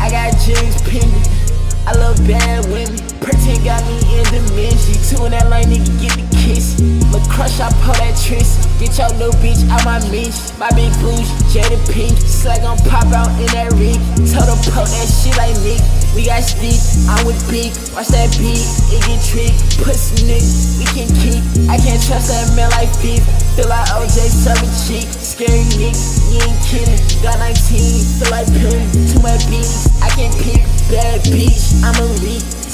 I got jeans pending. I love bad women. Pretend got me in the men's. She tune that line, nigga, get the crush, I pull that tris. Get your little bitch out my meat. My big blues, jaded pink. Slag gon' pop out in that rig. Tell them poke that shit like Nick. We got stick, I'm with big. Watch that beat, it get tricked. Pussy nigga, we can keep. I can't trust that man like beef. Feel like OJ serving cheek. Scary nigga, you ain't kidding. Got 19, feel like pillin'. Too much beats, I can't pick. Bad bitch, I'm a reek.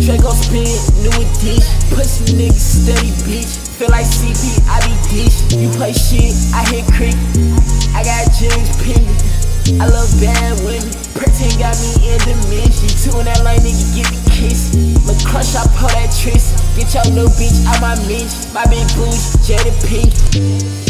See. Draco spin, new dish. Pussy nigga, steady bitch. Feel like CP, I be dish. You play shit, I hit creek. I got jigs pending. I love bad women. Pretend got me in dementia. Two in that lane, nigga, get the kiss. My crush, I pull that tris. Get your little bitch out my mitch. My big boots, jaded pink.